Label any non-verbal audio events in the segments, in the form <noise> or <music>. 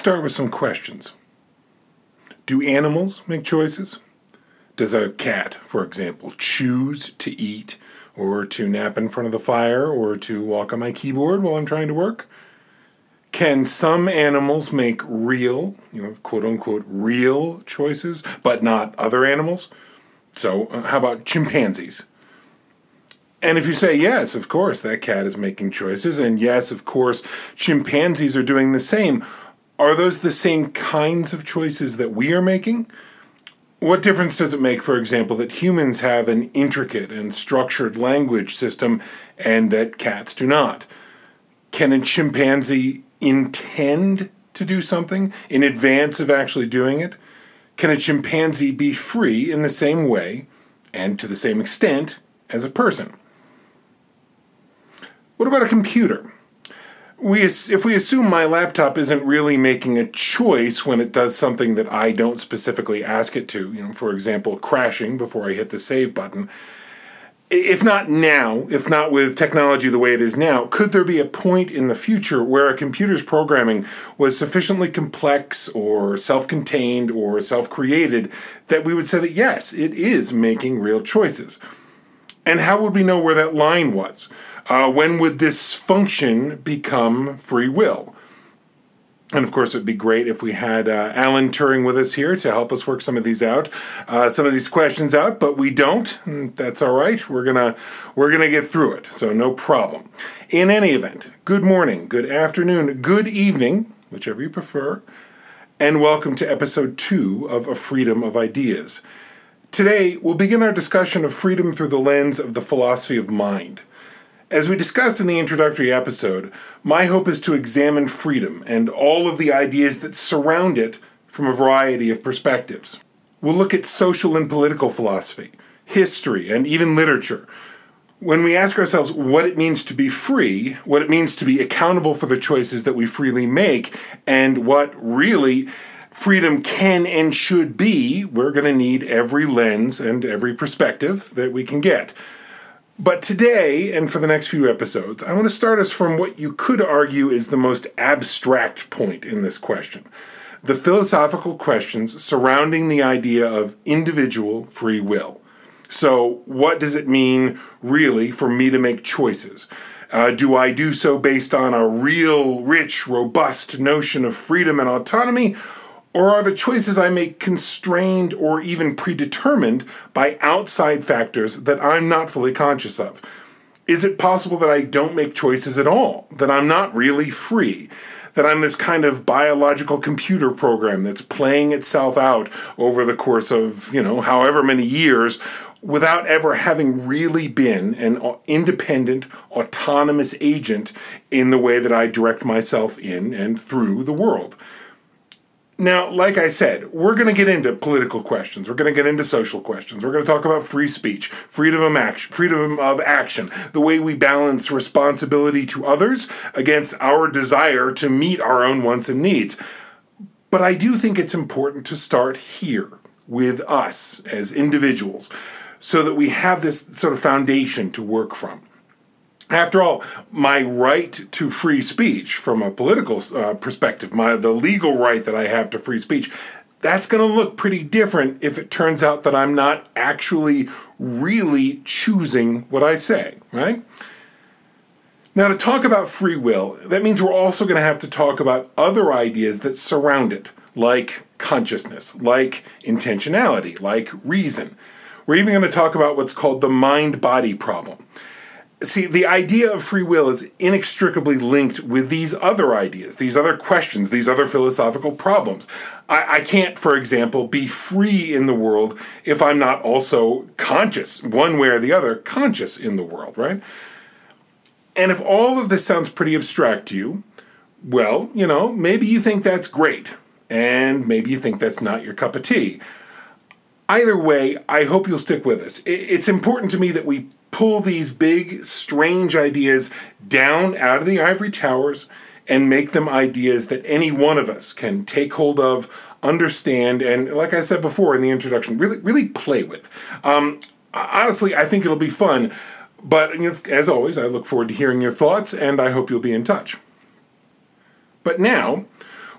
Start with some questions. Do animals make choices? Does a cat, for example, choose to eat or to nap in front of the fire or to walk on my keyboard while I'm trying to work? Can some animals make real, you know, quote unquote, real choices, but not other animals? So, uh, how about chimpanzees? And if you say yes, of course, that cat is making choices, and yes, of course, chimpanzees are doing the same. Are those the same kinds of choices that we are making? What difference does it make, for example, that humans have an intricate and structured language system and that cats do not? Can a chimpanzee intend to do something in advance of actually doing it? Can a chimpanzee be free in the same way and to the same extent as a person? What about a computer? We if we assume my laptop isn't really making a choice when it does something that I don't specifically ask it to, you know, for example, crashing before I hit the save button. If not now, if not with technology the way it is now, could there be a point in the future where a computer's programming was sufficiently complex or self contained or self created that we would say that yes, it is making real choices? And how would we know where that line was? Uh, when would this function become free will? And of course, it'd be great if we had uh, Alan Turing with us here to help us work some of these out, uh, some of these questions out. But we don't. That's all right. We're gonna we're gonna get through it. So no problem. In any event, good morning, good afternoon, good evening, whichever you prefer, and welcome to episode two of A Freedom of Ideas. Today, we'll begin our discussion of freedom through the lens of the philosophy of mind. As we discussed in the introductory episode, my hope is to examine freedom and all of the ideas that surround it from a variety of perspectives. We'll look at social and political philosophy, history, and even literature. When we ask ourselves what it means to be free, what it means to be accountable for the choices that we freely make, and what really freedom can and should be, we're going to need every lens and every perspective that we can get. But today, and for the next few episodes, I want to start us from what you could argue is the most abstract point in this question the philosophical questions surrounding the idea of individual free will. So, what does it mean really for me to make choices? Uh, do I do so based on a real, rich, robust notion of freedom and autonomy? Or are the choices I make constrained or even predetermined by outside factors that I'm not fully conscious of? Is it possible that I don't make choices at all? That I'm not really free? That I'm this kind of biological computer program that's playing itself out over the course of, you know, however many years without ever having really been an independent, autonomous agent in the way that I direct myself in and through the world? Now, like I said, we're going to get into political questions. We're going to get into social questions. We're going to talk about free speech, freedom of action, freedom of action, the way we balance responsibility to others against our desire to meet our own wants and needs. But I do think it's important to start here with us as individuals so that we have this sort of foundation to work from. After all, my right to free speech, from a political uh, perspective, my the legal right that I have to free speech, that's going to look pretty different if it turns out that I'm not actually really choosing what I say, right? Now, to talk about free will, that means we're also going to have to talk about other ideas that surround it, like consciousness, like intentionality, like reason. We're even going to talk about what's called the mind body problem see the idea of free will is inextricably linked with these other ideas these other questions these other philosophical problems. I, I, can't for example be free in the world if i'm not also conscious one way or the other conscious in the world right? And if all of this sounds pretty abstract to you well you know maybe you think that's great and maybe you think that's not your cup of tea. Either way i hope you'll stick with us. It's important to me that we pull these big, strange ideas down out of the ivory towers and make them ideas that any one of us can take hold of, understand, and like I said before in the introduction, really, really play with. Um, honestly, I think it'll be fun. But you know, as always, I look forward to hearing your thoughts, and I hope you'll be in touch. But now,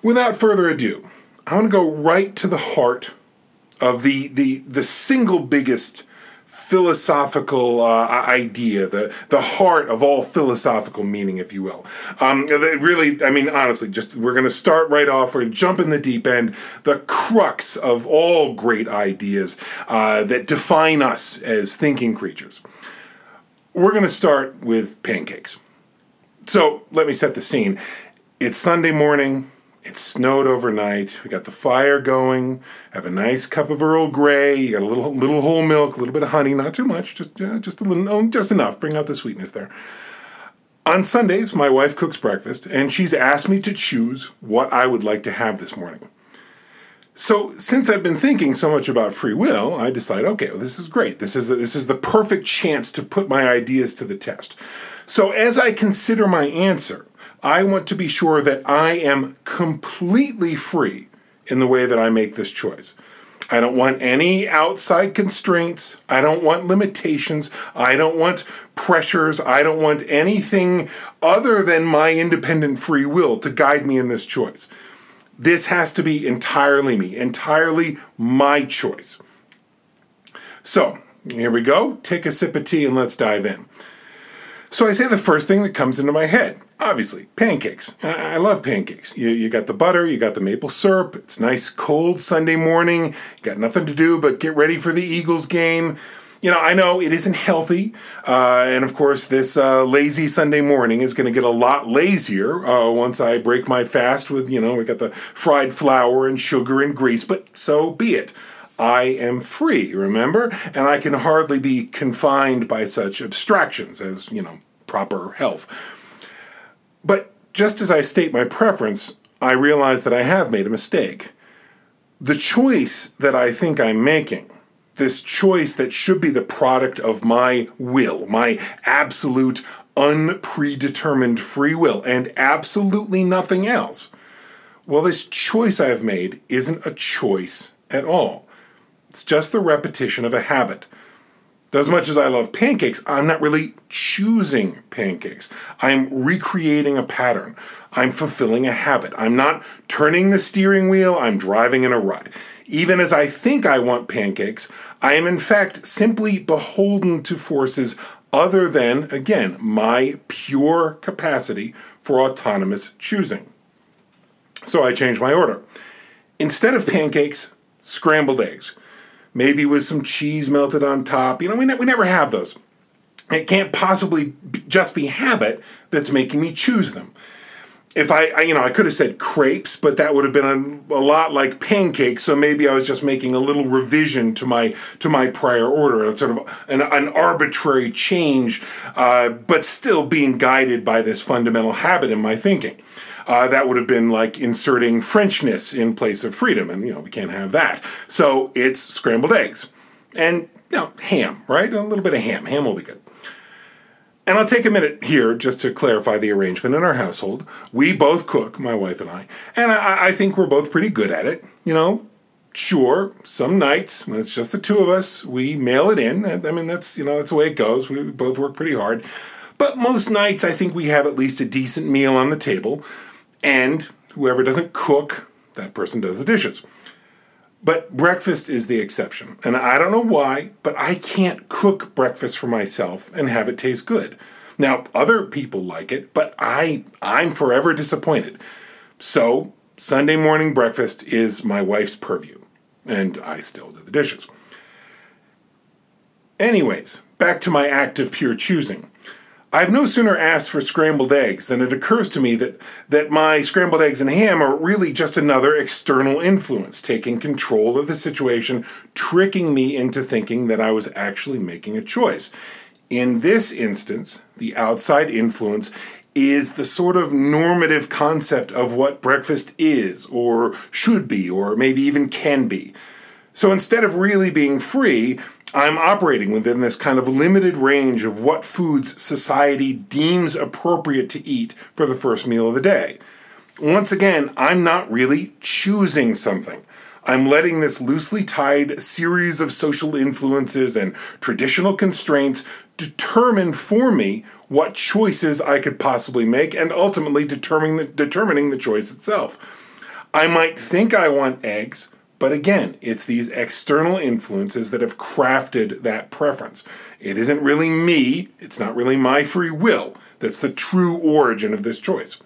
without further ado, I want to go right to the heart of the the the single biggest philosophical uh, idea, the the heart of all philosophical meaning, if you will. Um, really, I mean, honestly, just we're going to start right off. We're going to jump in the deep end. The crux of all great ideas uh, that define us as thinking creatures. We're going to start with pancakes. So let me set the scene. It's Sunday morning. It snowed overnight. We got the fire going. Have a nice cup of Earl Grey. You got a little little whole milk, a little bit of honey, not too much, just uh, just a little, oh, just enough. Bring out the sweetness there. On Sundays, my wife cooks breakfast, and she's asked me to choose what I would like to have this morning. So, since I've been thinking so much about free will, I decide, okay, well, this is great. This is this is the perfect chance to put my ideas to the test. So, as I consider my answer, I want to be sure that I am completely free in the way that I make this choice. I don't want any outside constraints. I don't want limitations. I don't want pressures. I don't want anything other than my independent free will to guide me in this choice. This has to be entirely me, entirely my choice. So, here we go. Take a sip of tea and let's dive in. So I say the first thing that comes into my head. Obviously, pancakes. I love pancakes. You, you got the butter, you got the maple syrup. It's nice cold Sunday morning. You got nothing to do but get ready for the Eagles game. You know, I know it isn't healthy. Uh, and of course, this uh, lazy Sunday morning is going to get a lot lazier uh, once I break my fast with, you know, we got the fried flour and sugar and grease, but so be it. I am free, remember? And I can hardly be confined by such abstractions as, you know, proper health. But just as I state my preference, I realize that I have made a mistake. The choice that I think I'm making, this choice that should be the product of my will, my absolute unpredetermined free will, and absolutely nothing else. Well, this choice I've made isn't a choice at all. It's just the repetition of a habit. As much as I love pancakes, I'm not really choosing pancakes. I'm recreating a pattern. I'm fulfilling a habit. I'm not turning the steering wheel, I'm driving in a rut. Even as I think I want pancakes, I am in fact simply beholden to forces other than, again, my pure capacity for autonomous choosing. So I change my order. Instead of pancakes, scrambled eggs maybe with some cheese melted on top. You know, we, ne- we never have those. It can't possibly just be habit that's making me choose them. If I, I, you know, I could have said crepes, but that would have been a, a, lot like pancakes. So maybe I was just making a little revision to my to my prior order, sort of an, an arbitrary change, uh, but still being guided by this fundamental habit in my thinking. Uh, that would have been like inserting Frenchness in place of freedom, and you know we can't have that. So it's scrambled eggs and you know, ham, right? A little bit of ham. Ham will be good. And I'll take a minute here just to clarify the arrangement in our household. We both cook, my wife and I, and I, I think we're both pretty good at it. You know, sure, some nights when it's just the two of us, we mail it in. I mean, that's you know that's the way it goes. We both work pretty hard, but most nights I think we have at least a decent meal on the table. And whoever doesn't cook, that person does the dishes. But breakfast is the exception. And I don't know why, but I can't cook breakfast for myself and have it taste good. Now, other people like it, but I I'm forever disappointed. So, Sunday morning breakfast is my wife's purview, and I still do the dishes. Anyways, back to my act of pure choosing. I've no sooner asked for scrambled eggs than it occurs to me that, that my scrambled eggs and ham are really just another external influence taking control of the situation, tricking me into thinking that I was actually making a choice. In this instance, the outside influence is the sort of normative concept of what breakfast is, or should be, or maybe even can be. So instead of really being free, I'm operating within this kind of limited range of what foods society deems appropriate to eat for the first meal of the day. Once again, I'm not really choosing something. I'm letting this loosely tied series of social influences and traditional constraints determine for me what choices I could possibly make and ultimately determining the, determining the choice itself. I might think I want eggs, but again, it's these external influences that have crafted that preference. It isn't really me, it's not really my free will. That's the true origin of this choice.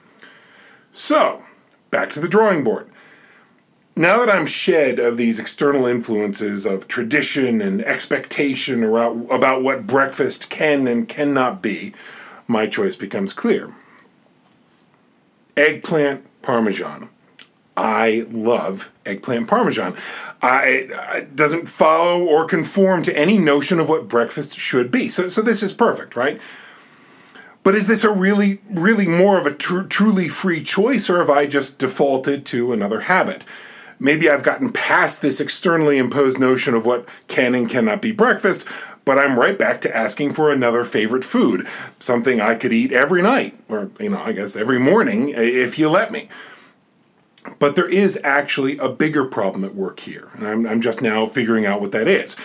So, back to the drawing board. Now that I'm shed of these external influences of tradition and expectation about, what breakfast can and cannot be, my choice becomes clear. Eggplant Parmesan. I love eggplant parmesan. I, it doesn't follow or conform to any notion of what breakfast should be. So, so this is perfect, right? But is this a really, really more of a tr- truly free choice, or have I just defaulted to another habit? Maybe I've gotten past this externally imposed notion of what can and cannot be breakfast, but I'm right back to asking for another favorite food, something I could eat every night, or, you know, I guess every morning if you let me. But there is actually a bigger problem at work here, and I'm, I'm just now figuring out what that is.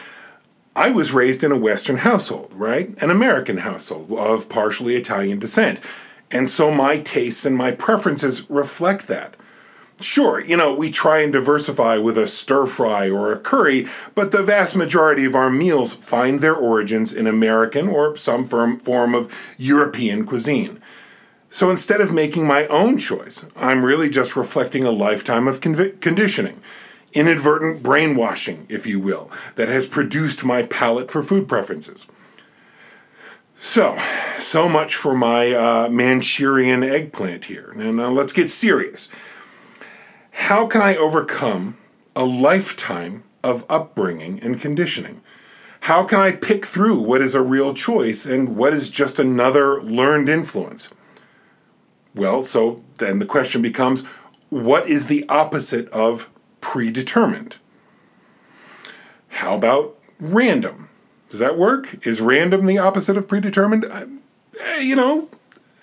I was raised in a Western household, right? An American household of partially Italian descent. And so my tastes and my preferences reflect that. Sure, you know, we try and diversify with a stir fry or a curry, but the vast majority of our meals find their origins in American or some form of European cuisine. So instead of making my own choice, I'm really just reflecting a lifetime of conditioning, inadvertent brainwashing, if you will, that has produced my palate for food preferences. So, so much for my uh, Manchurian eggplant here. Now let's get serious. How can I overcome a lifetime of upbringing and conditioning? How can I pick through what is a real choice and what is just another learned influence? Well, so then the question becomes what is the opposite of predetermined? How about random? Does that work? Is random the opposite of predetermined? Uh, you know,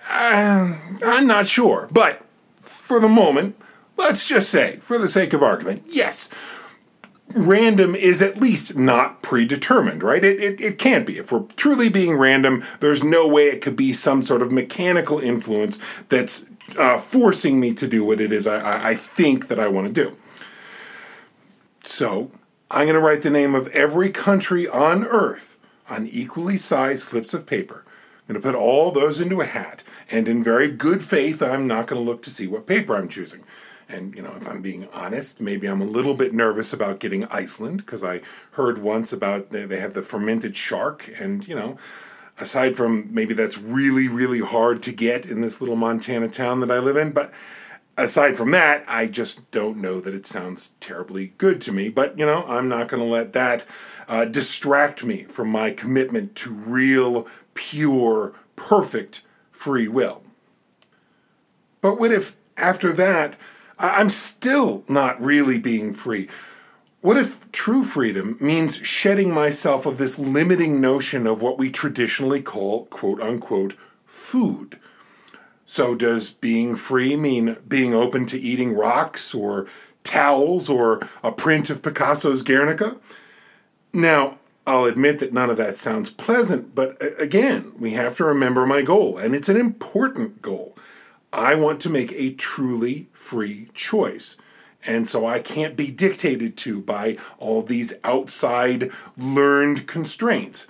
uh, I'm not sure. But for the moment, let's just say, for the sake of argument, yes, random is at least not predetermined, right? It, it, it can't be. If we're truly being random, there's no way it could be some sort of mechanical influence that's uh, forcing me to do what it is I, I think that I want to do. So I'm going to write the name of every country on earth on equally sized slips of paper. I'm going to put all those into a hat, and in very good faith, I'm not going to look to see what paper I'm choosing. And, you know, if I'm being honest, maybe I'm a little bit nervous about getting Iceland because I heard once about they have the fermented shark. And, you know, aside from maybe that's really, really hard to get in this little Montana town that I live in. But aside from that, I just don't know that it sounds terribly good to me. But, you know, I'm not going to let that uh, distract me from my commitment to real, pure, perfect free will. But what if after that, I'm still not really being free. What if true freedom means shedding myself of this limiting notion of what we traditionally call quote unquote food? So, does being free mean being open to eating rocks or towels or a print of Picasso's Guernica? Now, I'll admit that none of that sounds pleasant, but again, we have to remember my goal, and it's an important goal. I want to make a truly free choice. And so I can't be dictated to by all these outside learned constraints.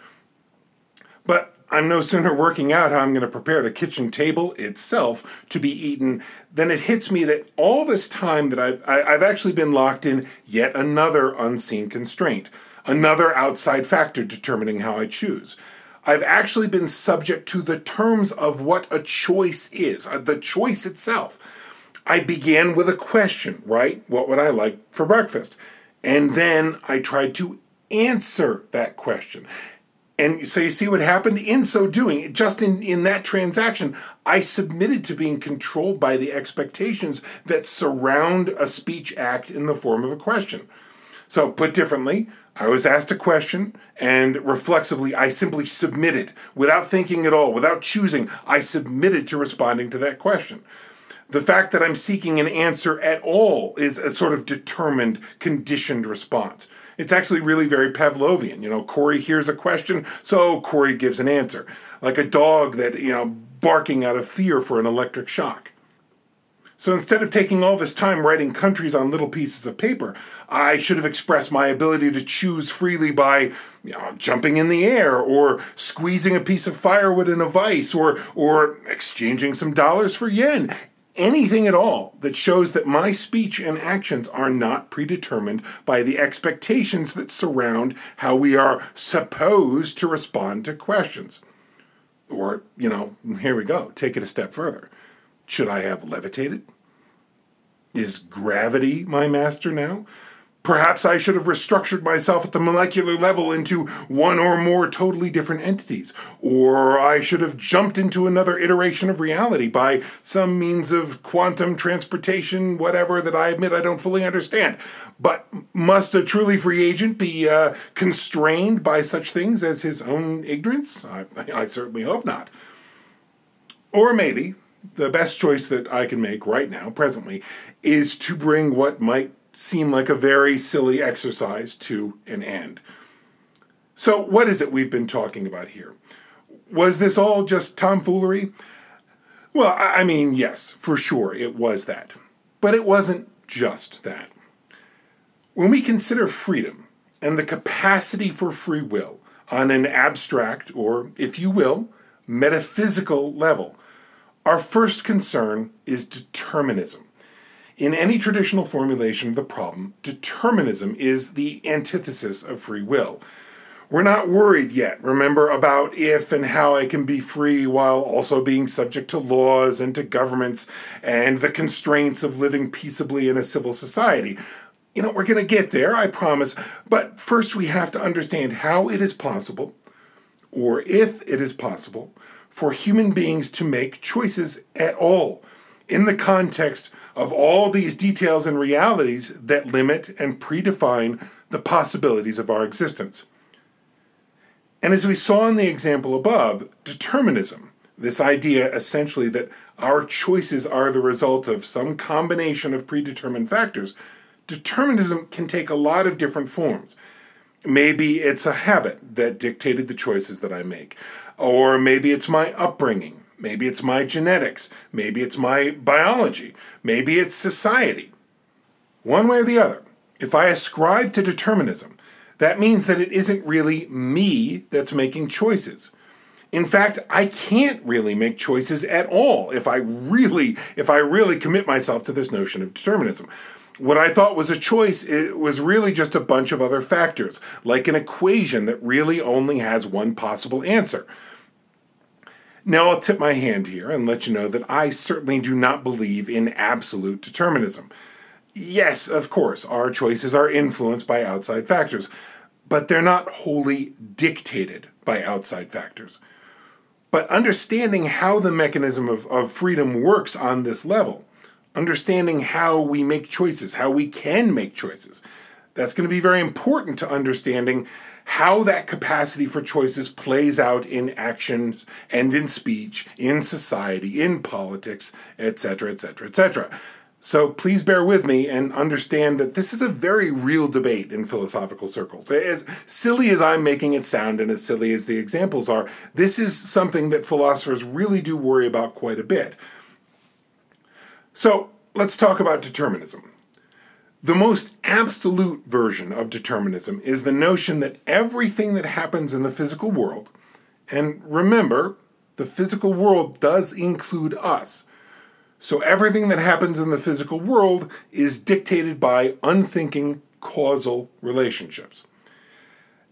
But I'm no sooner working out how I'm going to prepare the kitchen table itself to be eaten than it hits me that all this time that I've, I've actually been locked in yet another unseen constraint, another outside factor determining how I choose. I've actually been subject to the terms of what a choice is, uh, the choice itself. I began with a question, right? What would I like for breakfast? And then I tried to answer that question. And so you see what happened? In so doing, just in, in that transaction, I submitted to being controlled by the expectations that surround a speech act in the form of a question. So, put differently, I was asked a question, and reflexively, I simply submitted without thinking at all, without choosing. I submitted to responding to that question. The fact that I'm seeking an answer at all is a sort of determined, conditioned response. It's actually really very Pavlovian. You know, Cori hears a question, so Cori gives an answer. Like a dog that, you know, barking out of fear for an electric shock. So instead of taking all this time writing countries on little pieces of paper, I should have expressed my ability to choose freely by you know, jumping in the air or squeezing a piece of firewood in a vise or, or exchanging some dollars for yen. Anything at all that shows that my speech and actions are not predetermined by the expectations that surround how we are supposed to respond to questions. Or, you know, here we go, take it a step further. Should I have levitated? Is gravity my master now? Perhaps I should have restructured myself at the molecular level into one or more totally different entities. Or I should have jumped into another iteration of reality by some means of quantum transportation, whatever, that I admit I don't fully understand. But must a truly free agent be uh, constrained by such things as his own ignorance? I, I certainly hope not. Or maybe the best choice that I can make right now, presently, is to bring what might seem like a very silly exercise to an end. So, what is it we've been talking about here? Was this all just tomfoolery? Well, I mean, yes, for sure, it was that. But it wasn't just that. When we consider freedom and the capacity for free will on an abstract, or if you will, metaphysical level, our first concern is determinism. In any traditional formulation of the problem, determinism is the antithesis of free will. We're not worried yet, remember, about if and how I can be free while also being subject to laws and to governments and the constraints of living peaceably in a civil society. You know, we're going to get there, I promise. But first, we have to understand how it is possible, or if it is possible, for human beings to make choices at all in the context of all these details and realities that limit and predefine the possibilities of our existence. And as we saw in the example above, determinism, this idea essentially that our choices are the result of some combination of predetermined factors, determinism can take a lot of different forms. Maybe it's a habit that dictated the choices that I make. Or maybe it's my upbringing. Maybe it's my genetics. Maybe it's my biology. Maybe it's society. One way or the other, if I ascribe to determinism, that means that it isn't really me that's making choices. In fact, I can't really make choices at all if I really if I really commit myself to this notion of determinism. What I thought was a choice it was really just a bunch of other factors, like an equation that really only has one possible answer. Now, I'll tip my hand here and let you know that I certainly do not believe in absolute determinism. Yes, of course, our choices are influenced by outside factors, but they're not wholly dictated by outside factors. But understanding how the mechanism of, of freedom works on this level, understanding how we make choices, how we can make choices, that's going to be very important to understanding how that capacity for choices plays out in actions and in speech, in society, in politics, etc., etc., etc. So please bear with me and understand that this is a very real debate in philosophical circles. As silly as I'm making it sound and as silly as the examples are, this is something that philosophers really do worry about quite a bit. So let's talk about determinism. The most absolute version of determinism is the notion that everything that happens in the physical world, and remember, the physical world does include us. So everything that happens in the physical world is dictated by unthinking causal relationships.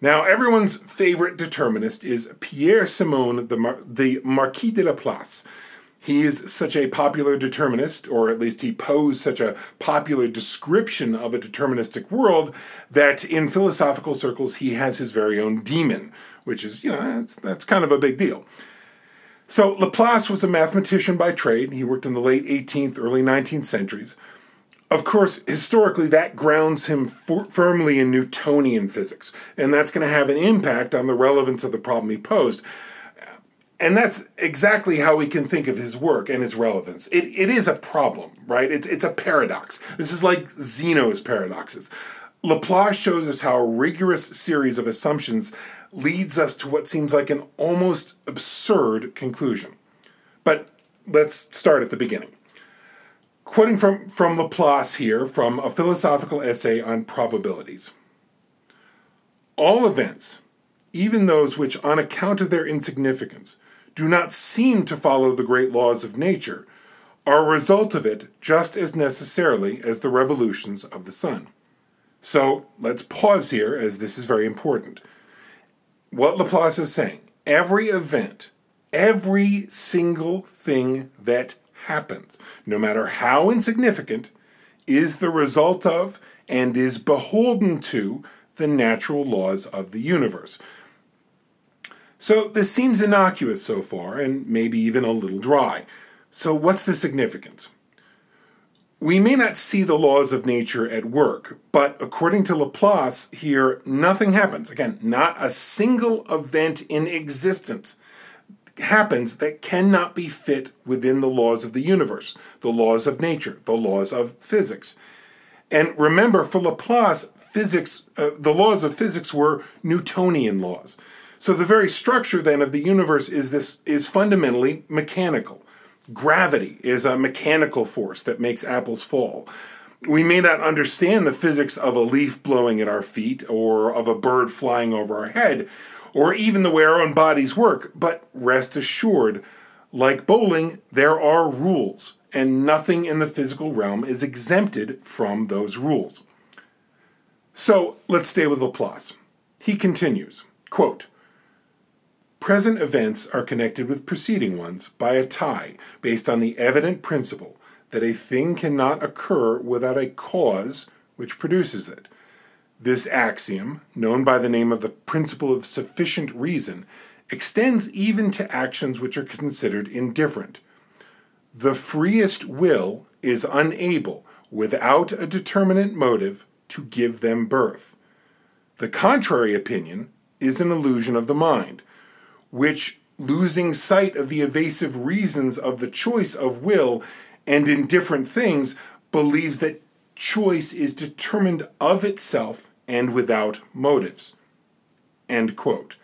Now, everyone's favorite determinist is Pierre Simon, the, Mar- the Marquis de Laplace. He is such a popular determinist, or at least he posed such a popular description of a deterministic world, that in philosophical circles he has his very own demon, which is, you know, that's, that's kind of a big deal. So Laplace was a mathematician by trade. He worked in the late 18th, early 19th centuries. Of course, historically, that grounds him for, firmly in Newtonian physics, and that's going to have an impact on the relevance of the problem he posed. And that's exactly how we can think of his work and his relevance. It, it is a problem, right? It's, it's a paradox. This is like Zeno's paradoxes. Laplace shows us how a rigorous series of assumptions leads us to what seems like an almost absurd conclusion. But let's start at the beginning. Quoting from, from Laplace here from a philosophical essay on probabilities. All events, even those which, on account of their insignificance, do not seem to follow the great laws of nature, are a result of it just as necessarily as the revolutions of the sun. So let's pause here, as this is very important. What Laplace is saying every event, every single thing that happens, no matter how insignificant, is the result of and is beholden to the natural laws of the universe. So this seems innocuous so far, and maybe even a little dry. So, what's the significance? We may not see the laws of nature at work, but according to Laplace, here nothing happens. Again, not a single event in existence happens that cannot be fit within the laws of the universe, the laws of nature, the laws of physics. And remember, for Laplace, physics, uh, the laws of physics were Newtonian laws. So the very structure then of the universe is this is fundamentally mechanical. Gravity is a mechanical force that makes apples fall. We may not understand the physics of a leaf blowing at our feet or of a bird flying over our head or even the way our own bodies work, but rest assured, like bowling, there are rules, and nothing in the physical realm is exempted from those rules. So let's stay with Laplace. He continues, quote, Present events are connected with preceding ones by a tie based on the evident principle that a thing cannot occur without a cause which produces it. This axiom, known by the name of the principle of sufficient reason, extends even to actions which are considered indifferent. The freest will is unable, without a determinate motive, to give them birth. The contrary opinion is an illusion of the mind which, losing sight of the evasive reasons of the choice of will and in different things, believes that choice is determined of itself and without motives. End quote.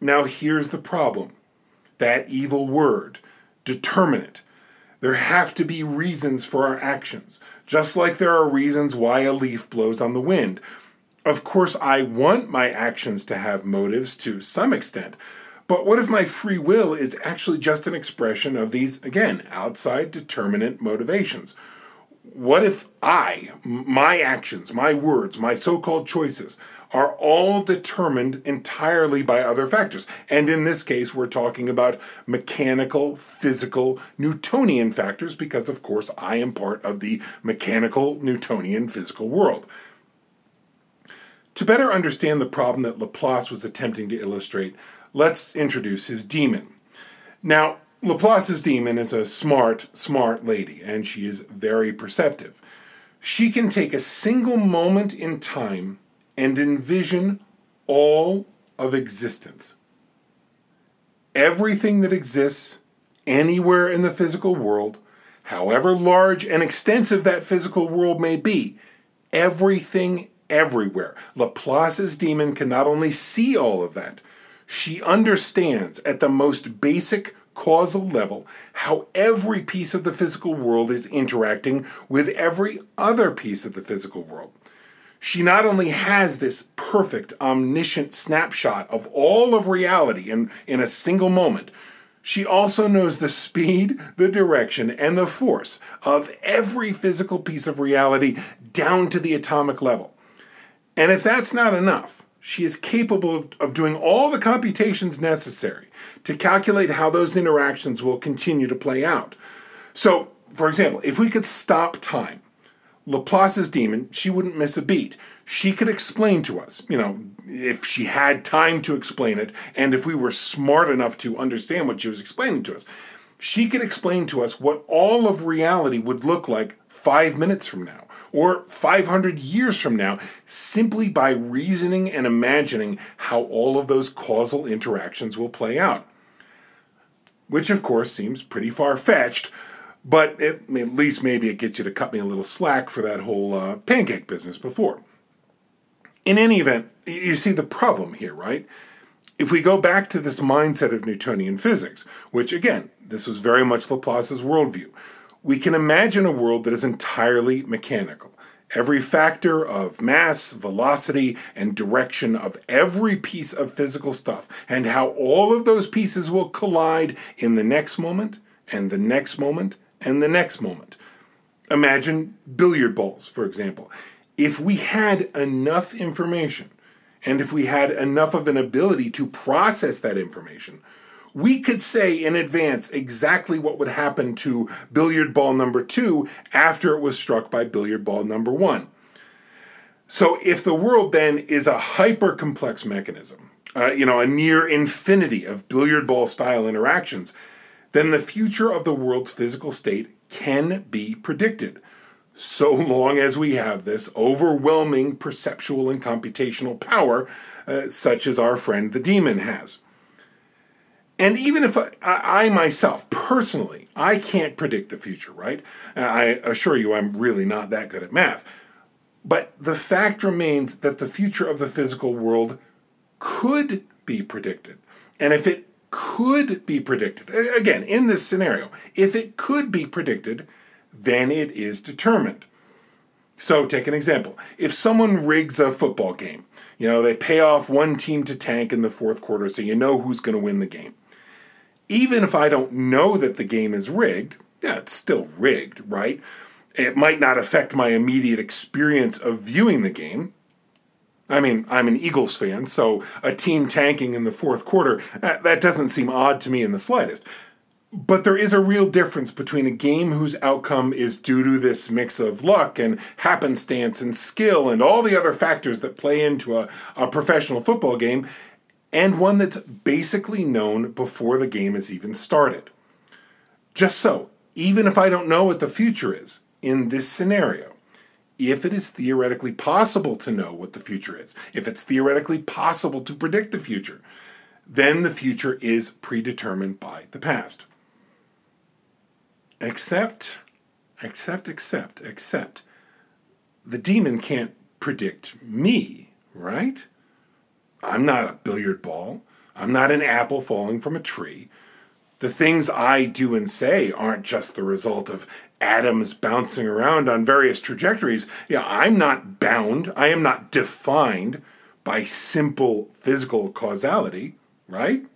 Now here's the problem that evil word, determinate. There have to be reasons for our actions, just like there are reasons why a leaf blows on the wind. Of course, I want my actions to have motives to some extent, but what if my free will is actually just an expression of these, again, outside determinate motivations? What if I, my actions, my words, my so called choices, are all determined entirely by other factors? And in this case, we're talking about mechanical, physical, Newtonian factors, because of course I am part of the mechanical, Newtonian physical world. To better understand the problem that Laplace was attempting to illustrate, let's introduce his demon. Now, Laplace's demon is a smart, smart lady, and she is very perceptive. She can take a single moment in time and envision all of existence. Everything that exists anywhere in the physical world, however large and extensive that physical world may be, everything everywhere. Laplace's demon can not only see all of that, she understands at the most basic causal level how every piece of the physical world is interacting with every other piece of the physical world. She not only has this perfect, omniscient snapshot of all of reality in, in a single moment, she also knows the speed, the direction, and the force of every physical piece of reality down to the atomic level. And if that's not enough, she is capable of, of doing all the computations necessary to calculate how those interactions will continue to play out. So, for example, if we could stop time, Laplace's demon, she wouldn't miss a beat. She could explain to us, you know, if she had time to explain it, and if we were smart enough to understand what she was explaining to us, she could explain to us what all of reality would look like five minutes from now or 500 years from now simply by reasoning and imagining how all of those causal interactions will play out. Which, of course, seems pretty far fetched, but it, at least maybe it gets you to cut me a little slack for that whole uh, pancake business before. In any event, you see the problem here, right? If we go back to this mindset of Newtonian physics, which again, this was very much Laplace's worldview, we can imagine a world that is entirely mechanical. Every factor of mass, velocity, and direction of every piece of physical stuff, and how all of those pieces will collide in the next moment, and the next moment, and the next moment. Imagine billiard balls, for example. If we had enough information, and if we had enough of an ability to process that information, we could say in advance exactly what would happen to billiard ball number two after it was struck by billiard ball number one. So, if the world then is a hyper complex mechanism, uh, you know, a near infinity of billiard ball style interactions, then the future of the world's physical state can be predicted, so long as we have this overwhelming perceptual and computational power, uh, such as our friend the demon has. And even if I, I, myself, personally, I can't predict the future, right? I assure you I'm really not that good at math. But the fact remains that the future of the physical world could be predicted. And if it could be predicted, again, in this scenario, if it could be predicted, then it is determined. So, take an example. If someone rigs a football game, you know, they pay off one team to tank in the fourth quarter so you know who's going to win the game even if I don't know that the game is rigged, yeah, it's still rigged, right? It might not affect my immediate experience of viewing the game. I mean, I'm an Eagles fan, so a team tanking in the fourth quarter, that doesn't seem odd to me in the slightest. But there is a real difference between a game whose outcome is due to this mix of luck and happenstance and skill and all the other factors that play into a, a professional football game and one that's basically known before the game has even started. Just so, even if I don't know what the future is in this scenario, if it is theoretically possible to know what the future is, if it's theoretically possible to predict the future, then the future is predetermined by the past. Except, except, except, except, the demon can't predict me, right? I'm not a billiard ball. I'm not an apple falling from a tree. The things I do and say aren't just the result of atoms bouncing around on various trajectories. Yeah, I'm not bound, I am not defined by simple physical causality, right?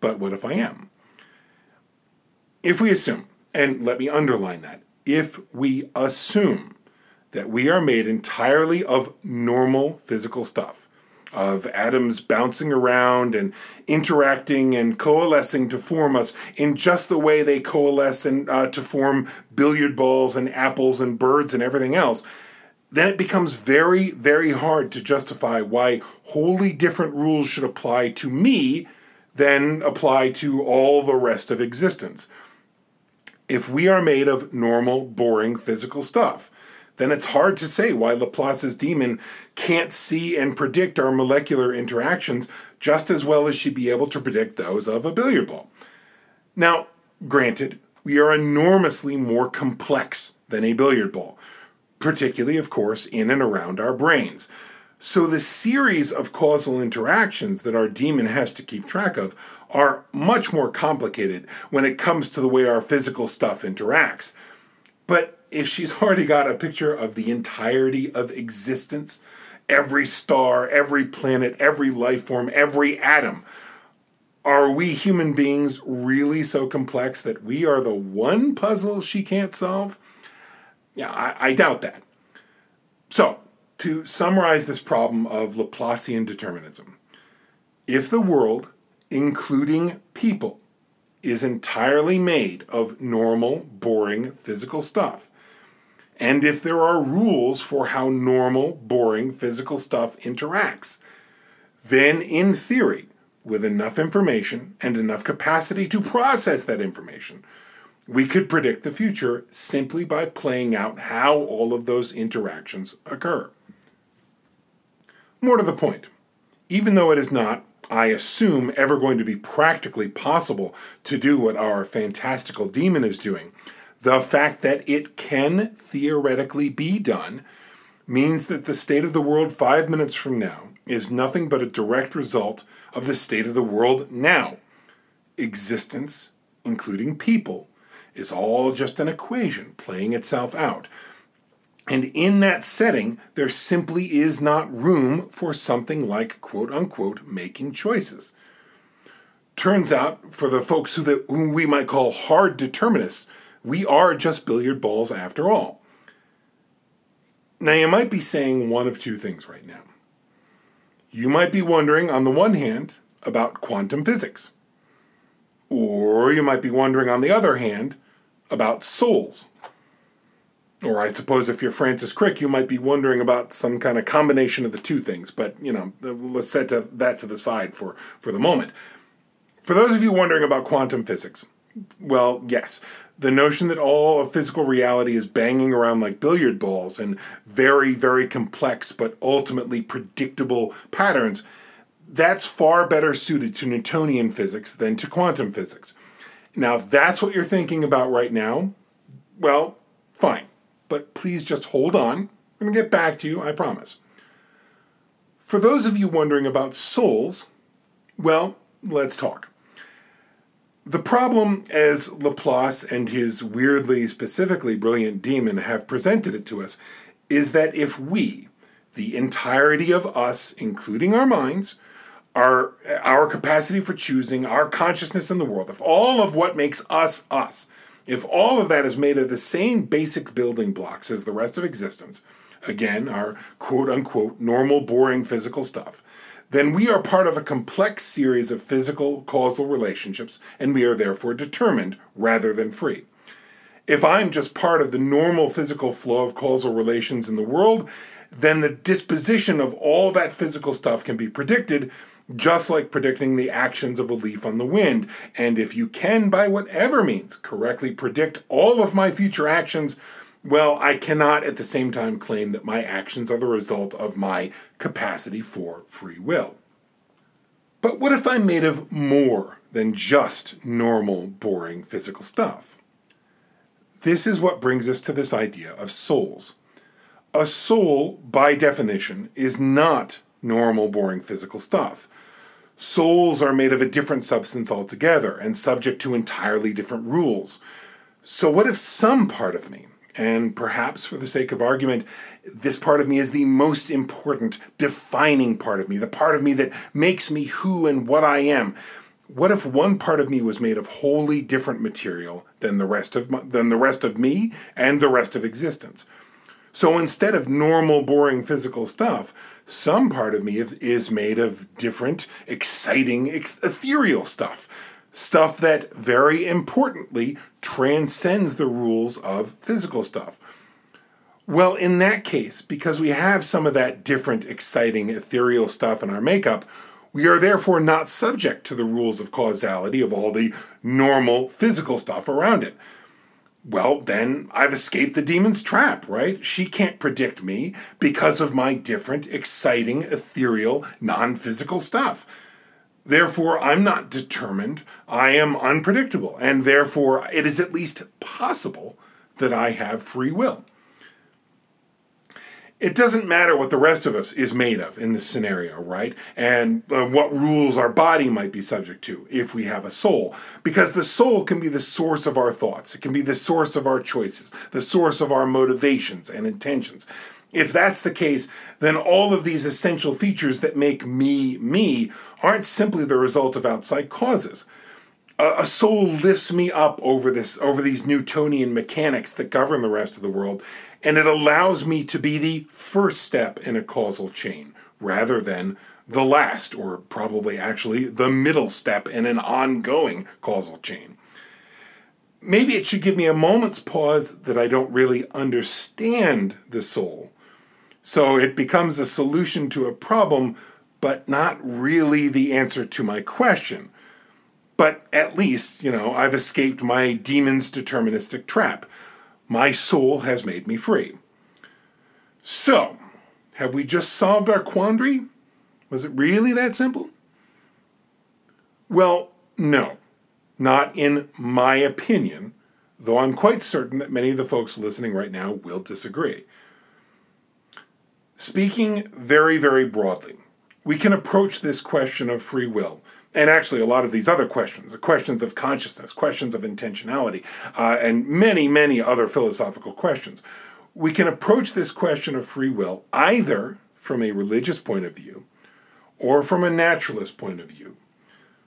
But what if I am? If we assume, and let me underline that, if we assume that we are made entirely of normal physical stuff, of atoms bouncing around and interacting and coalescing to form us in just the way they coalesce and uh, to form billiard balls and apples and birds and everything else, then it becomes very, very hard to justify why wholly different rules should apply to me than apply to all the rest of existence. If we are made of normal, boring physical stuff, then it's hard to say why Laplace's demon can't see and predict our molecular interactions just as well as she'd be able to predict those of a billiard ball. Now, granted, we are enormously more complex than a billiard ball, particularly, of course, in and around our brains. So the series of causal interactions that our demon has to keep track of are much more complicated when it comes to the way our physical stuff interacts. But if she's <laughs> already got a picture of the entirety of existence, every star, every planet, every life form, every atom, are we human beings really so complex that we are the one puzzle she can't solve? Yeah, I, I doubt that. So, to summarize this problem of Laplacian determinism, if the world, including people, is entirely made of normal, boring physical stuff, and if there are rules for how normal, boring physical stuff interacts, then in theory, with enough information and enough capacity to process that information, we could predict the future simply by playing out how all of those interactions occur. More to the point, even though it is not, I assume, ever going to be practically possible to do what our fantastical demon is doing, the fact that it can theoretically be done means that the state of the world five minutes from now is nothing but a direct result of the state of the world now. Existence, including people, is all just an equation playing itself out. And in that setting, there simply is not room for something like quote unquote making choices. Turns out, for the folks who, the, whom we might call hard determinists, we are just billiard balls after all. Now, you might be saying one of two things right now. You might be wondering, on the one hand, about quantum physics. Or you might be wondering, on the other hand, about souls. Or I suppose if you're Francis Crick, you might be wondering about some kind of combination of the two things. But, you know, let's set that to the side for, for the moment. For those of you wondering about quantum physics, well, yes, the notion that all of physical reality is banging around like billiard balls and very, very complex but ultimately predictable patterns, that's far better suited to Newtonian physics than to quantum physics. Now, if that's what you're thinking about right now, well, fine. But please just hold on. I'm going to get back to you, I promise. For those of you wondering about souls, well, let's talk. The problem, as Laplace and his weirdly, specifically brilliant demon have presented it to us, is that if we, the entirety of us, including our minds, our, our capacity for choosing, our consciousness in the world, if all of what makes us us, if all of that is made of the same basic building blocks as the rest of existence, again, our quote unquote normal, boring physical stuff, then we are part of a complex series of physical causal relationships, and we are therefore determined rather than free. If I'm just part of the normal physical flow of causal relations in the world, then the disposition of all that physical stuff can be predicted, just like predicting the actions of a leaf on the wind. And if you can, by whatever means, correctly predict all of my future actions, well, I cannot at the same time claim that my actions are the result of my capacity for free will. But what if I'm made of more than just normal, boring physical stuff? This is what brings us to this idea of souls. A soul, by definition, is not normal, boring physical stuff. Souls are made of a different substance altogether and subject to entirely different rules. So, what if some part of me, and perhaps for the sake of argument, this part of me is the most important, defining part of me, the part of me that makes me who and what I am. What if one part of me was made of wholly different material than the rest of my, than the rest of me and the rest of existence? So instead of normal, boring physical stuff, some part of me is made of different, exciting, ethereal stuff stuff that very importantly transcends the rules of physical stuff. Well, in that case, because we have some of that different, exciting, ethereal stuff in our makeup, we are therefore not subject to the rules of causality of all the normal physical stuff around it. Well, then I've escaped the demon's trap, right? She can't predict me because of my different, exciting, ethereal, non physical stuff. Therefore, I'm not determined. I am unpredictable. And therefore, it is at least possible that I have free will. It doesn't matter what the rest of us is made of in this scenario, right? And uh, what rules our body might be subject to if we have a soul. Because the soul can be the source of our thoughts, it can be the source of our choices, the source of our motivations and intentions. If that's the case, then all of these essential features that make me me aren't simply the result of outside causes. A, soul lifts me up over this over these Newtonian mechanics that govern the rest of the world, and it allows me to be the first step in a causal chain rather than the last, or probably actually the middle step in an ongoing causal chain. Maybe it should give me a moment's pause that I don't really understand the soul so it becomes a solution to a problem, but not really the answer to my question. But at least, you know, I've escaped my demon's deterministic trap. My soul has made me free. So, have we just solved our quandary? Was it really that simple? Well, no, not in my opinion, though I'm quite certain that many of the folks listening right now will disagree. Speaking very, very broadly, we can approach this question of free will and actually a lot of these other questions, the questions of consciousness, questions of intentionality, uh, and many, many other philosophical questions. We can approach this question of free will either from a religious point of view or from a naturalist point of view.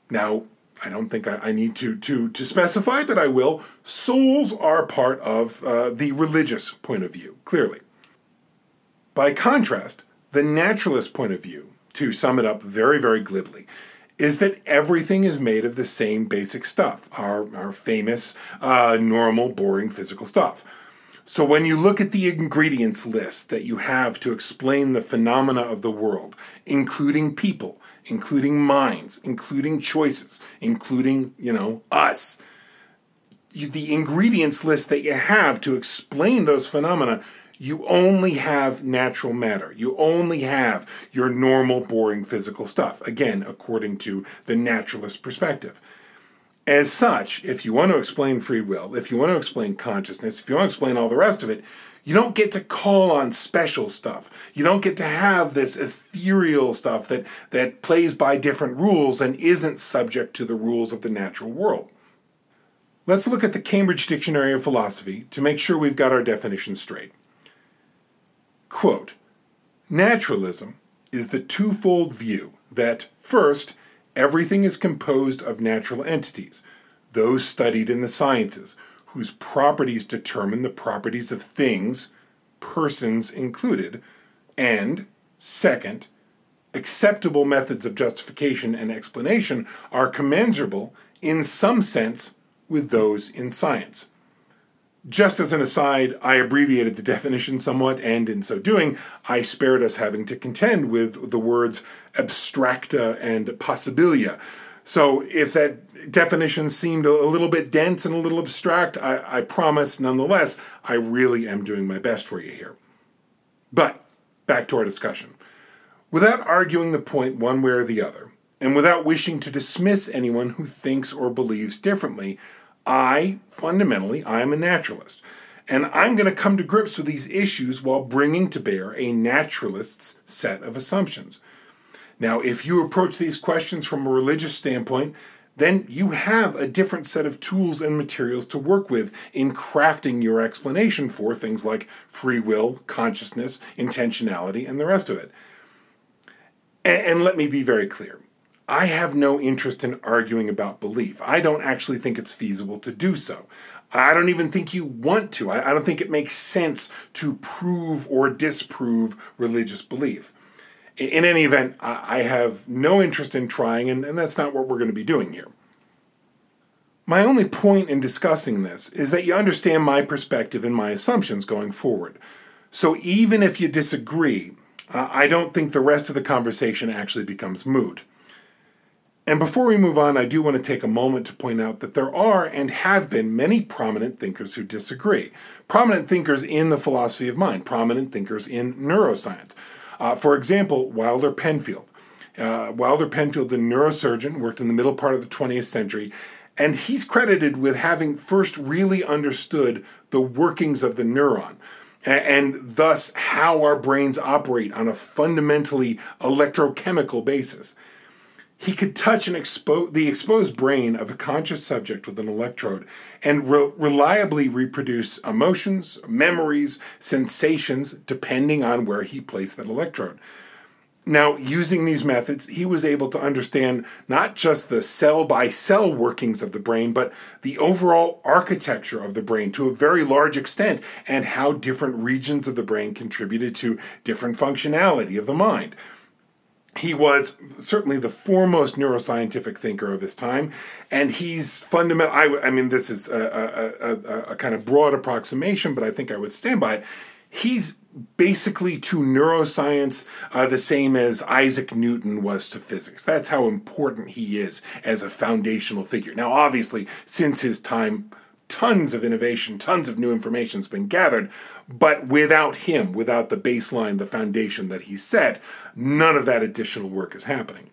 Now, I don't think I, I need to, to, to specify, but I will. Souls are part of uh, the religious point of view, clearly. By contrast, the naturalist point of view, to sum it up very, very glibly, is that everything is made of the same basic stuff, our, our famous, uh, normal, boring physical stuff. So when you look at the ingredients list that you have to explain the phenomena of the world, including people, including minds, including choices, including, you know, us, the ingredients list that you have to explain those phenomena you only have natural matter. You only have your normal, boring physical stuff. Again, according to the naturalist perspective. As such, if you want to explain free will, if you want to explain consciousness, if you want to explain all the rest of it, you don't get to call on special stuff. You don't get to have this ethereal stuff that, that plays by different rules and isn't subject to the rules of the natural world. Let's look at the Cambridge Dictionary of Philosophy to make sure we've got our definition straight. Quote Naturalism is the twofold view that, first, everything is composed of natural entities, those studied in the sciences, whose properties determine the properties of things, persons included, and, second, acceptable methods of justification and explanation are commensurable in some sense with those in science. Just as an aside, I abbreviated the definition somewhat, and in so doing, I spared us having to contend with the words abstracta and possibilia. So if that definition seemed a little bit dense and a little abstract, I, I promise nonetheless, I really am doing my best for you here. But back to our discussion. Without arguing the point one way or the other, and without wishing to dismiss anyone who thinks or believes differently, I, fundamentally, I am a naturalist. And I'm going to come to grips with these issues while bringing to bear a naturalist's set of assumptions. Now, if you approach these questions from a religious standpoint, then you have a different set of tools and materials to work with in crafting your explanation for things like free will, consciousness, intentionality, and the rest of it. And, let me be very clear I have no interest in arguing about belief. I don't actually think it's feasible to do so. I don't even think you want to. I, don't think it makes sense to prove or disprove religious belief. In, any event, I, have no interest in trying, and, and that's not what we're going to be doing here. My only point in discussing this is that you understand my perspective and my assumptions going forward. So even if you disagree, I don't think the rest of the conversation actually becomes moot. And before we move on, I do want to take a moment to point out that there are and have been many prominent thinkers who disagree. Prominent thinkers in the philosophy of mind, prominent thinkers in neuroscience. Uh, for example, Wilder Penfield. Uh, Wilder Penfield's a neurosurgeon, worked in the middle part of the 20th century, and he's credited with having first really understood the workings of the neuron and thus how our brains operate on a fundamentally electrochemical basis. He could touch and expose the exposed brain of a conscious subject with an electrode and re- reliably reproduce emotions, memories, sensations, depending on where he placed that electrode. Now, using these methods, he was able to understand not just the cell by cell workings of the brain, but the overall architecture of the brain to a very large extent, and how different regions of the brain contributed to different functionality of the mind he was certainly the foremost neuroscientific thinker of his time, and he's fundamental. I, I mean, this is a, a, a, a, kind of broad approximation, but I think I would stand by it. He's basically to neuroscience uh, the same as Isaac Newton was to physics. That's how important he is as a foundational figure. Now, obviously, since his time, tons of innovation, tons of new information has been gathered, but without him, without the baseline, the foundation that he set, none of that additional work is happening.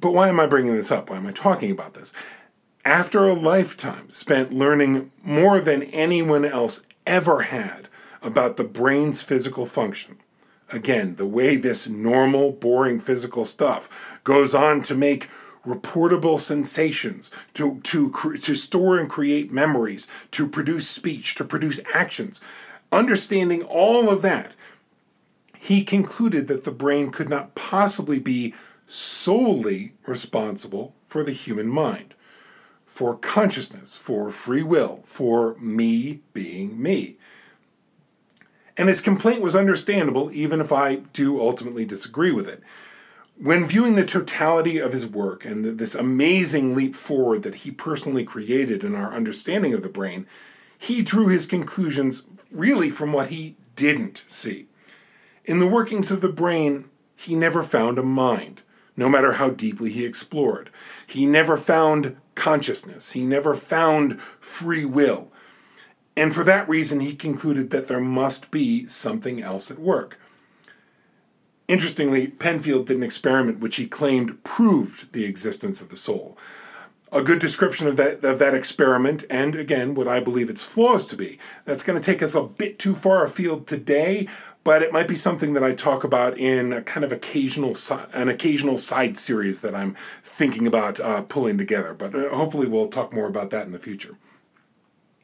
But why am I bringing this up? Why am I talking about this? After a lifetime spent learning more than anyone else ever had about the brain's physical function, Again, the way this normal, boring physical stuff goes on to make reportable sensations, to, to, to store and create memories, to produce speech, to produce actions. Understanding all of that, he concluded that the brain could not possibly be solely responsible for the human mind, for consciousness, for free will, for me being me. And his complaint was understandable, even if I do ultimately disagree with it. When viewing the totality of his work and this amazing leap forward that he personally created in our understanding of the brain, he drew his conclusions really from what he didn't see. In the workings of the brain, he never found a mind, no matter how deeply he explored. He never found consciousness. He never found free will. And for that reason, he concluded that there must be something else at work. Interestingly, Penfield did an experiment which he claimed proved the existence of the soul. A good description of that, of that experiment, and again, what I believe its flaws to be. That's going to take us a bit too far afield today, but it might be something that I talk about in a kind of occasional an occasional side series that I'm thinking about uh, pulling together. But uh, hopefully, we'll talk more about that in the future.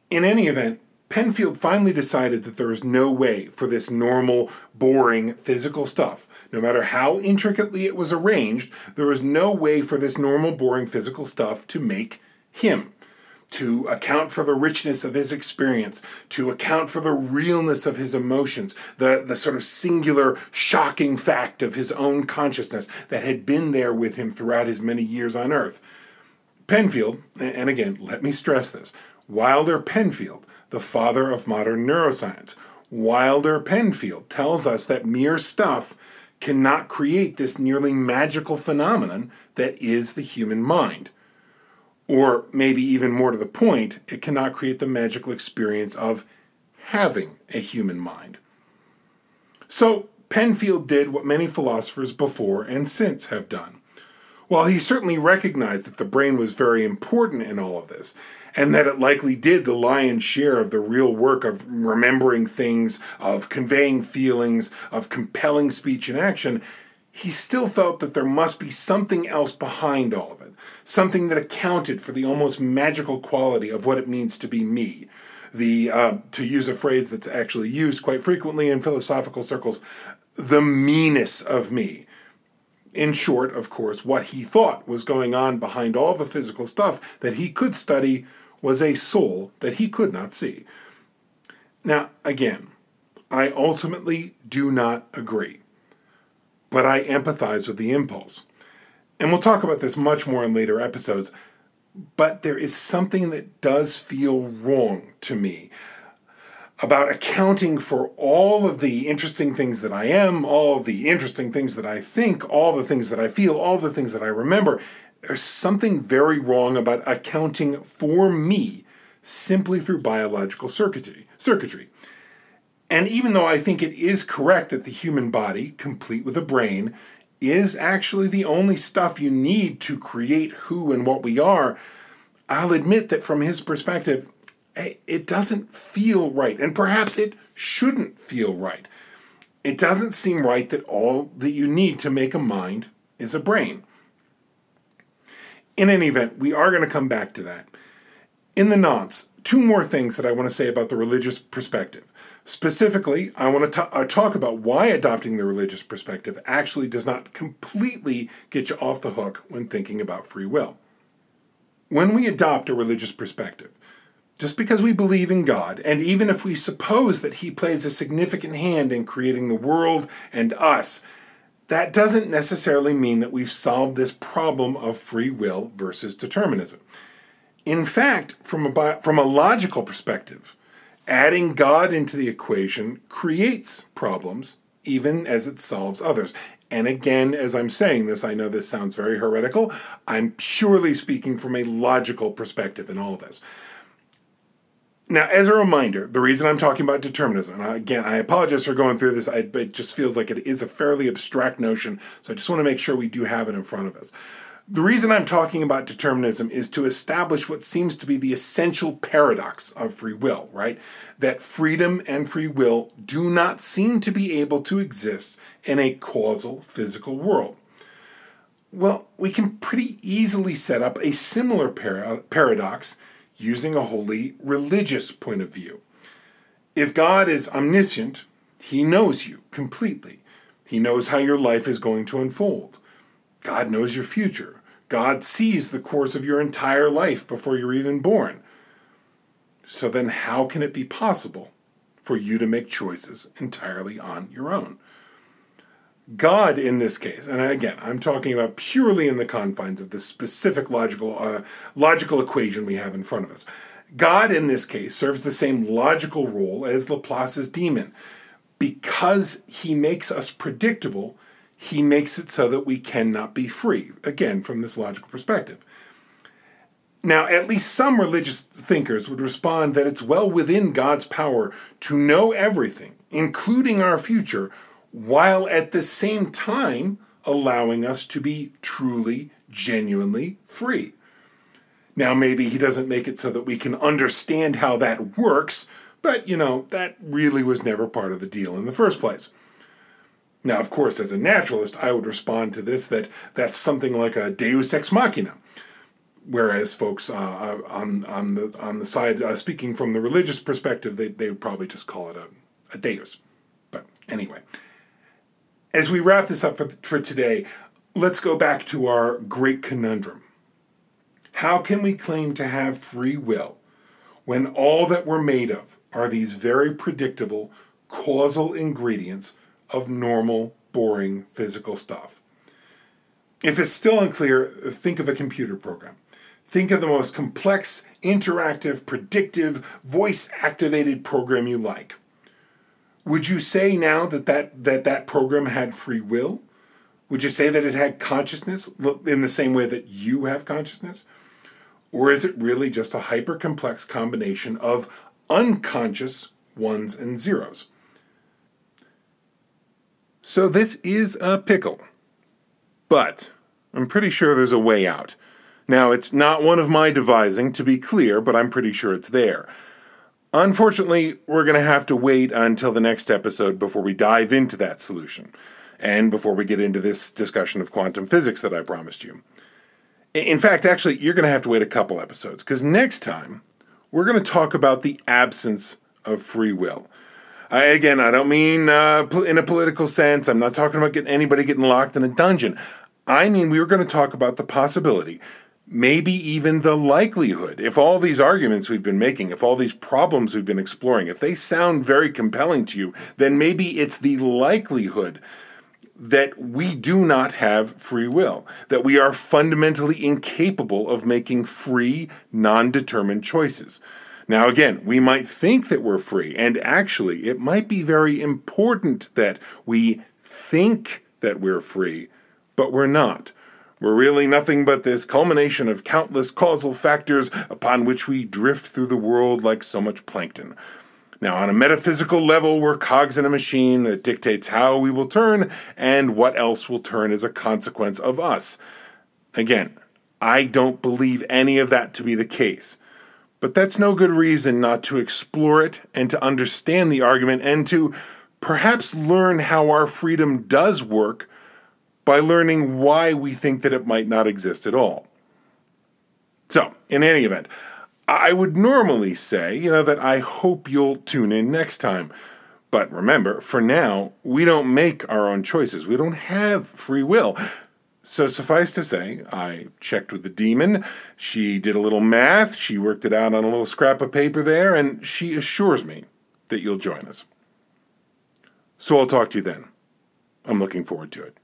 In any event, Penfield finally decided that there was no way for this normal, boring physical stuff, no matter how intricately it was arranged, there was no way for this normal, boring physical stuff to make him, to account for the richness of his experience, to account for the realness of his emotions, the, the sort of singular, shocking fact of his own consciousness that had been there with him throughout his many years on Earth. Penfield, and again, let me stress this Wilder Penfield the father of modern neuroscience. Wilder Penfield tells us that mere stuff cannot create this nearly magical phenomenon that is the human mind. Or maybe even more to the point, it cannot create the magical experience of having a human mind. So, Penfield did what many philosophers before and since have done. While he certainly recognized that the brain was very important in all of this, and that it likely did the lion's share of the real work of remembering things, of conveying feelings, of compelling speech and action, he still felt that there must be something else behind all of it, something that accounted for the almost magical quality of what it means to be me. The, uh, to use a phrase that's actually used quite frequently in philosophical circles, the meanness of me. In short, of course, what he thought was going on behind all the physical stuff that he could study was a soul that he could not see. Now, again, I ultimately do not agree, but I empathize with the impulse. And we'll talk about this much more in later episodes, but there is something that does feel wrong to me about accounting for all of the interesting things that I am, all of the interesting things that I think, all the things that I feel, all the things that I remember, there's something very wrong about accounting for me simply through biological circuitry. circuitry. And even though I think it is correct that the human body, complete with a brain, is actually the only stuff you need to create who and what we are, I'll admit that from his perspective, eh, it doesn't feel right. And perhaps it shouldn't feel right. It doesn't seem right that all that you need to make a mind is a brain. In any event, we are going to come back to that. In the nonce, two more things that I want to say about the religious perspective. Specifically, I want to uh, talk about why adopting the religious perspective actually does not completely get you off the hook when thinking about free will. When we adopt a religious perspective, just because we believe in God, and even if we suppose that He plays a significant hand in creating the world and us, that doesn't necessarily mean that we've solved this problem of free will versus determinism. In fact, from a, from a logical perspective, adding God into the equation creates problems even as it solves others. And again, as I'm saying this, I know this sounds very heretical. I'm purely speaking from a logical perspective in all of this. Now, as a reminder, the reason I'm talking about determinism, and again, I apologize for going through this, I, it just feels like it is a fairly abstract notion, so I just want to make sure we do have it in front of us. The reason I'm talking about determinism is to establish what seems to be the essential paradox of free will, right? That freedom and free will do not seem to be able to exist in a causal physical world. Well, we can pretty easily set up a similar para- paradox using a wholly religious point of view. If God is omniscient, he knows you completely. He knows how your life is going to unfold. God knows your future. God sees the course of your entire life before you're even born. So then, how can it be possible for you to make choices entirely on your own? God, in this case, and again, I'm talking about purely in the confines of the specific logical uh, logical equation we have in front of us. God, in this case, serves the same logical role as Laplace's demon. Because he makes us predictable, he makes it so that we cannot be free, again, from this logical perspective. Now, at least some religious thinkers would respond that it's well within God's power to know everything, including our future, while at the same time allowing us to be truly, genuinely free. Now, maybe he doesn't make it so that we can understand how that works, but you know, that really was never part of the deal in the first place. Now, of course, as a naturalist, I would respond to this that that's something like a deus ex machina. Whereas folks uh, uh, on, on, the, on the side, uh, speaking from the religious perspective, they, they would probably just call it a, a deus. But anyway, as we wrap this up for, for today, let's go back to our great conundrum. How can we claim to have free will when all that we're made of are these very predictable causal ingredients of normal, boring physical stuff. If it's still unclear, think of a computer program. Think of the most complex, interactive, predictive, voice activated program you like. Would you say now that that, that that program had free will? Would you say that it had consciousness in the same way that you have consciousness? Or is it really just a hyper complex combination of unconscious ones and zeros? So this is a pickle. But I'm pretty sure there's a way out. Now, it's not one of my devising, to be clear, but I'm pretty sure it's there. Unfortunately, we're going to have to wait until the next episode before we dive into that solution, and before we get into this discussion of quantum physics that I promised you. In fact, actually, you're going to have to wait a couple episodes, because next time, we're going to talk about the absence of free will. I, again, I don't mean uh, in a political sense. I'm not talking about getting anybody getting locked in a dungeon. I mean, we were going to talk about the possibility, maybe even the likelihood, if all these arguments we've been making, if all these problems we've been exploring, if they sound very compelling to you, then maybe it's the likelihood that we do not have free will, that we are fundamentally incapable of making free, non determined choices. Now, again, we might think that we're free, and actually, it might be very important that we think that we're free, but we're not. We're really nothing but this culmination of countless causal factors upon which we drift through the world like so much plankton. Now, on a metaphysical level, we're cogs in a machine that dictates how we will turn and what else will turn as a consequence of us. Again, I don't believe any of that to be the case. But that's no good reason not to explore it and to understand the argument and to perhaps learn how our freedom does work by learning why we think that it might not exist at all. So, in any event, I would normally say, you know, that I hope you'll tune in next time. But remember, for now, we don't make our own choices. We don't have free will. So suffice to say, I checked with the demon. She did a little math. She worked it out on a little scrap of paper there, and she assures me that you'll join us. So I'll talk to you then. I'm looking forward to it.